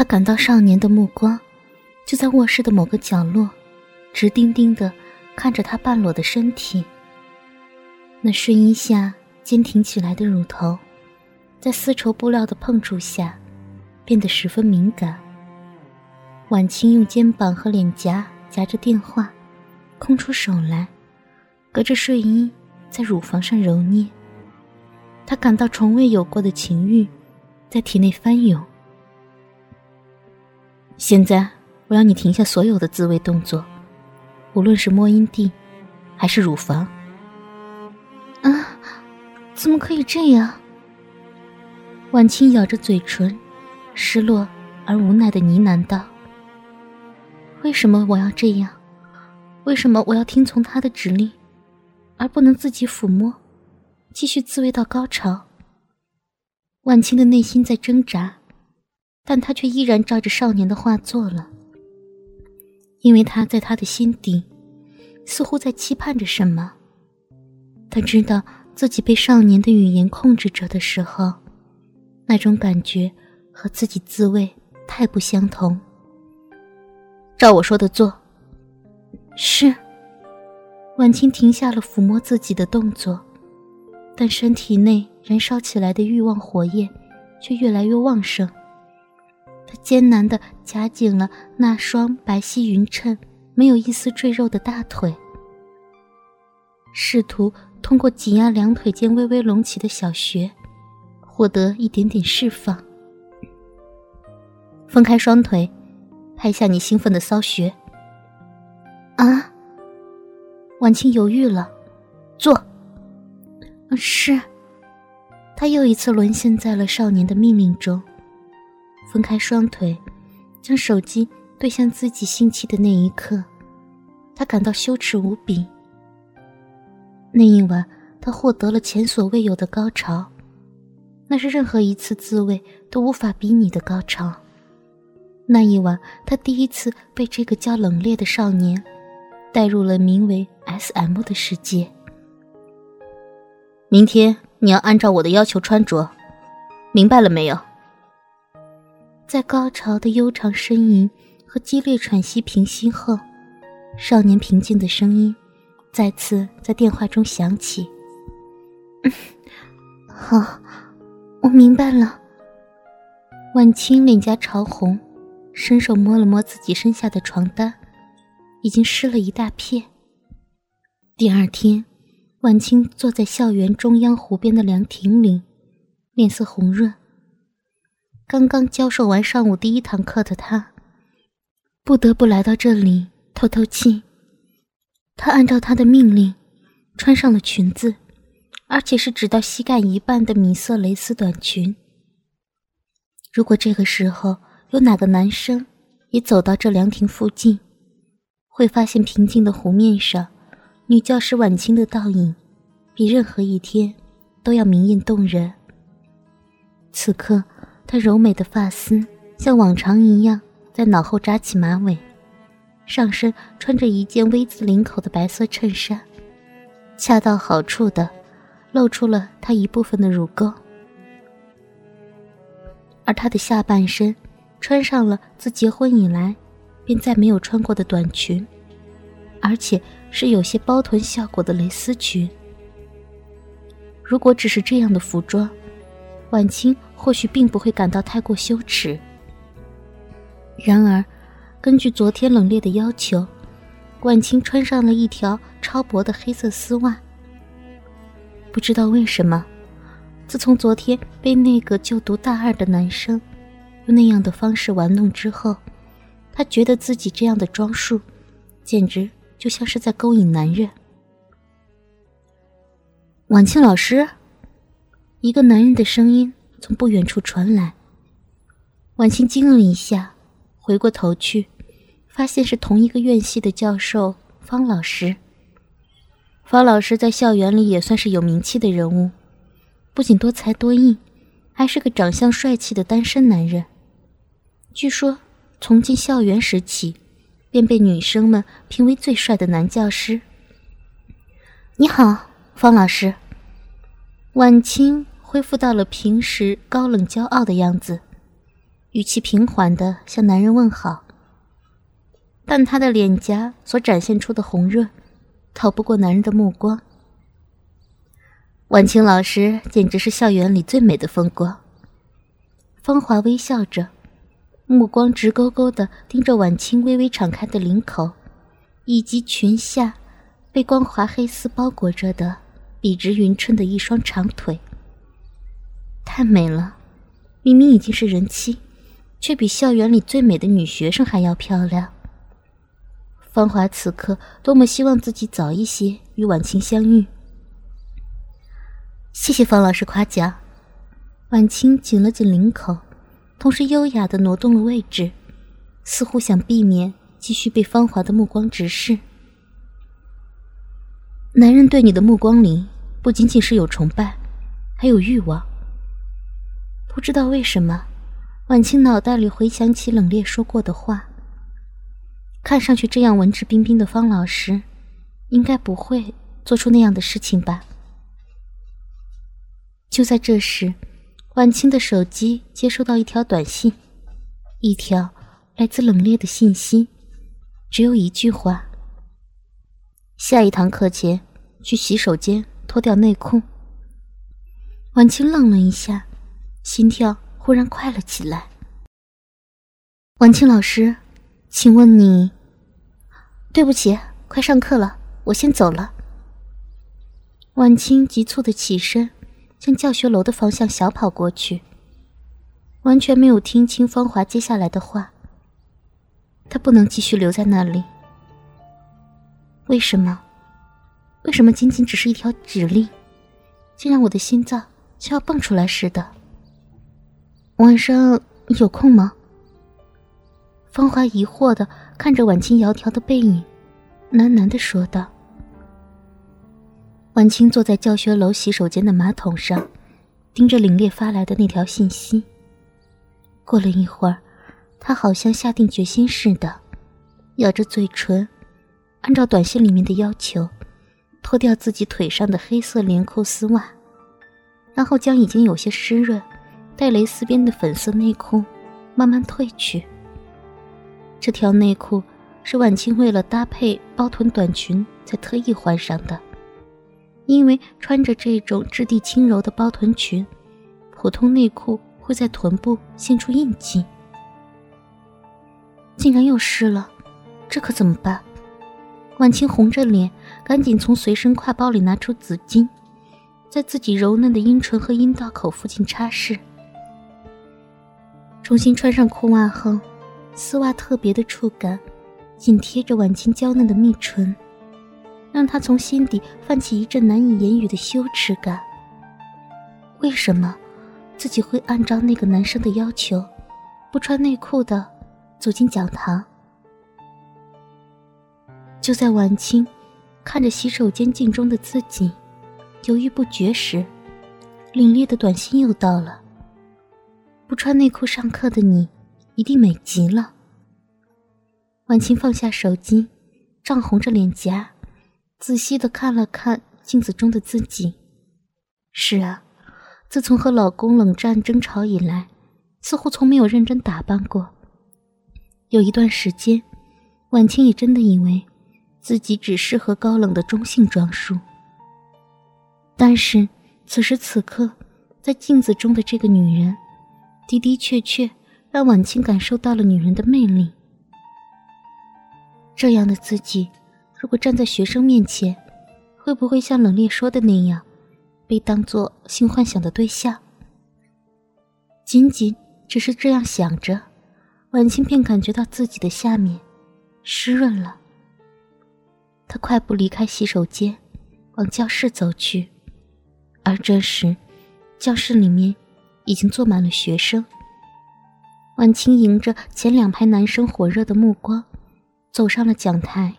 他感到少年的目光就在卧室的某个角落，直盯盯的看着他半裸的身体。那睡衣下坚挺起来的乳头，在丝绸布料的碰触下，变得十分敏感。婉清用肩膀和脸颊夹着电话，空出手来，隔着睡衣在乳房上揉捏。他感到从未有过的情欲在体内翻涌。现在我要你停下所有的自慰动作，无论是摸阴蒂，还是乳房。啊，怎么可以这样？婉清咬着嘴唇，失落而无奈的呢喃道。为什么我要这样？为什么我要听从他的指令，而不能自己抚摸，继续自慰到高潮？婉清的内心在挣扎，但他却依然照着少年的话做了，因为他在他的心底，似乎在期盼着什么。他知道自己被少年的语言控制着的时候，那种感觉和自己自慰太不相同。照我说的做。是。婉清停下了抚摸自己的动作，但身体内燃烧起来的欲望火焰却越来越旺盛。他艰难地夹紧了那双白皙匀称、没有一丝赘肉的大腿，试图通过挤压两腿间微微隆起的小穴，获得一点点释放。分开双腿。拍下你兴奋的骚穴。啊！婉清犹豫了，坐。是。他又一次沦陷在了少年的命令中。分开双腿，将手机对向自己性器的那一刻，他感到羞耻无比。那一晚，他获得了前所未有的高潮，那是任何一次自慰都无法比拟的高潮。那一晚，他第一次被这个叫冷冽的少年带入了名为 S.M 的世界。明天你要按照我的要求穿着，明白了没有？在高潮的悠长呻吟和激烈喘息平息后，少年平静的声音再次在电话中响起：“好，我明白了。”婉清脸颊潮红。伸手摸了摸自己身下的床单，已经湿了一大片。第二天，婉清坐在校园中央湖边的凉亭里，脸色红润。刚刚教授完上午第一堂课的他，不得不来到这里透透气。他按照他的命令，穿上了裙子，而且是只到膝盖一半的米色蕾丝短裙。如果这个时候，有哪个男生也走到这凉亭附近，会发现平静的湖面上，女教师晚清的倒影，比任何一天都要明艳动人。此刻，她柔美的发丝像往常一样在脑后扎起马尾，上身穿着一件 V 字领口的白色衬衫，恰到好处的露出了她一部分的乳沟，而她的下半身。穿上了自结婚以来便再没有穿过的短裙，而且是有些包臀效果的蕾丝裙。如果只是这样的服装，婉清或许并不会感到太过羞耻。然而，根据昨天冷冽的要求，婉清穿上了一条超薄的黑色丝袜。不知道为什么，自从昨天被那个就读大二的男生。用那样的方式玩弄之后，他觉得自己这样的装束，简直就像是在勾引男人。婉清老师，一个男人的声音从不远处传来。婉清惊了一下，回过头去，发现是同一个院系的教授方老师。方老师在校园里也算是有名气的人物，不仅多才多艺。还是个长相帅气的单身男人。据说从进校园时起，便被女生们评为最帅的男教师。你好，方老师。婉清恢复到了平时高冷骄傲的样子。语气平缓的向男人问好。但她的脸颊所展现出的红润，逃不过男人的目光。婉清老师简直是校园里最美的风光。芳华微笑着，目光直勾勾的盯着婉清微微敞开的领口，以及裙下被光滑黑丝包裹着的笔直匀称的一双长腿。太美了，明明已经是人妻，却比校园里最美的女学生还要漂亮。芳华此刻多么希望自己早一些与婉清相遇。谢谢方老师夸奖。婉清紧了紧领口，同时优雅的挪动了位置，似乎想避免继续被芳华的目光直视。男人对你的目光里，不仅仅是有崇拜，还有欲望。不知道为什么，婉清脑袋里回想起冷冽说过的话。看上去这样文质彬彬的方老师，应该不会做出那样的事情吧？就在这时。婉清的手机接收到一条短信，一条来自冷冽的信息，只有一句话：下一堂课前去洗手间脱掉内裤。婉清愣了一下，心跳忽然快了起来。婉清老师，请问你？对不起，快上课了，我先走了。婉清急促的起身。向教学楼的方向小跑过去，完全没有听清芳华接下来的话。他不能继续留在那里。为什么？为什么仅仅只是一条指令，竟让我的心脏像要蹦出来似的？晚上有空吗？芳华疑惑的看着婉清窈窕的背影，喃喃的说道。婉清坐在教学楼洗手间的马桶上，盯着凛冽发来的那条信息。过了一会儿，她好像下定决心似的，咬着嘴唇，按照短信里面的要求，脱掉自己腿上的黑色连扣丝袜，然后将已经有些湿润、带蕾丝边的粉色内裤慢慢褪去。这条内裤是婉清为了搭配包臀短裙才特意换上的。因为穿着这种质地轻柔的包臀裙，普通内裤会在臀部现出印记。竟然又湿了，这可怎么办？婉清红着脸，赶紧从随身挎包里拿出纸巾，在自己柔嫩的阴唇和阴道口附近擦拭。重新穿上裤袜后，丝袜特别的触感，紧贴着婉清娇嫩的蜜唇。让他从心底泛起一阵难以言语的羞耻感。为什么自己会按照那个男生的要求，不穿内裤的走进讲堂？就在晚清看着洗手间镜中的自己，犹豫不决时，凛冽的短信又到了：“不穿内裤上课的你，一定美极了。”婉清放下手机，涨红着脸颊。仔细的看了看镜子中的自己，是啊，自从和老公冷战争吵以来，似乎从没有认真打扮过。有一段时间，婉清也真的以为自己只适合高冷的中性装束。但是此时此刻，在镜子中的这个女人，的的确确让婉清感受到了女人的魅力。这样的自己。如果站在学生面前，会不会像冷冽说的那样，被当做性幻想的对象？仅仅只是这样想着，婉清便感觉到自己的下面湿润了。她快步离开洗手间，往教室走去，而这时，教室里面已经坐满了学生。婉清迎着前两排男生火热的目光，走上了讲台。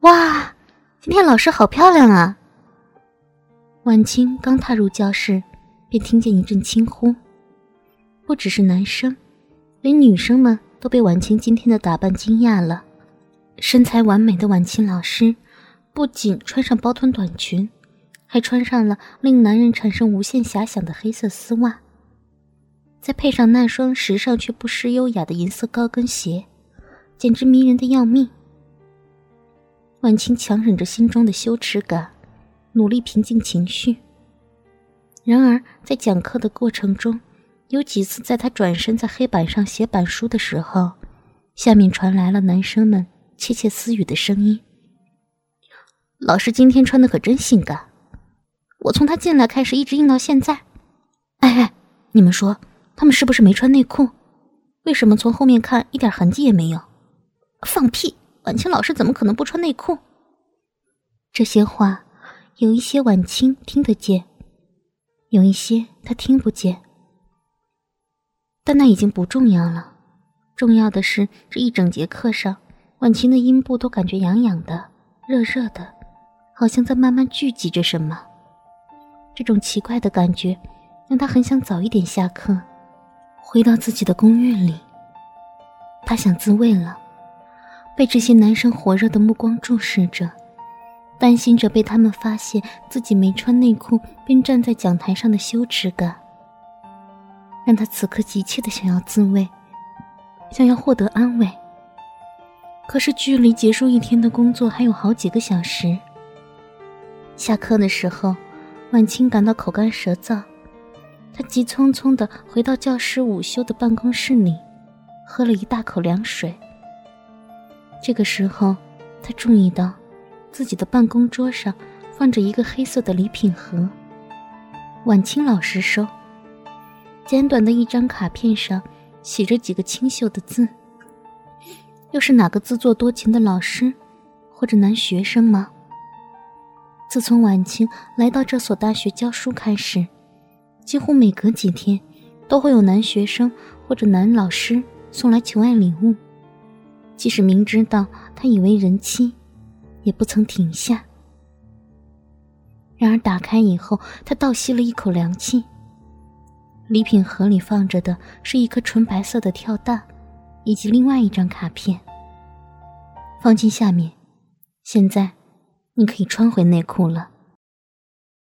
哇，今天老师好漂亮啊！晚清刚踏入教室，便听见一阵轻呼。不只是男生，连女生们都被晚清今天的打扮惊讶了。身材完美的晚清老师，不仅穿上包臀短裙，还穿上了令男人产生无限遐想的黑色丝袜。再配上那双时尚却不失优雅的银色高跟鞋，简直迷人的要命。婉清强忍着心中的羞耻感，努力平静情绪。然而，在讲课的过程中，有几次在他转身在黑板上写板书的时候，下面传来了男生们窃窃私语的声音：“老师今天穿的可真性感，我从他进来开始一直硬到现在。哎哎，你们说他们是不是没穿内裤？为什么从后面看一点痕迹也没有？放屁！婉清老师怎么可能不穿内裤？”这些话，有一些婉清听得见。有一些他听不见，但那已经不重要了。重要的是，这一整节课上，婉清的阴部都感觉痒痒的、热热的，好像在慢慢聚集着什么。这种奇怪的感觉，让他很想早一点下课，回到自己的公寓里。他想自慰了，被这些男生火热的目光注视着。担心着被他们发现自己没穿内裤便站在讲台上的羞耻感，让他此刻急切的想要自慰，想要获得安慰。可是距离结束一天的工作还有好几个小时。下课的时候，晚清感到口干舌燥，他急匆匆的回到教师午休的办公室里，喝了一大口凉水。这个时候，他注意到。自己的办公桌上放着一个黑色的礼品盒，晚清老师收。简短的一张卡片上写着几个清秀的字。又是哪个自作多情的老师，或者男学生吗？自从晚清来到这所大学教书开始，几乎每隔几天都会有男学生或者男老师送来求爱礼物，即使明知道他已为人妻。也不曾停下。然而，打开以后，他倒吸了一口凉气。礼品盒里放着的是一颗纯白色的跳蛋，以及另外一张卡片。放进下面，现在你可以穿回内裤了。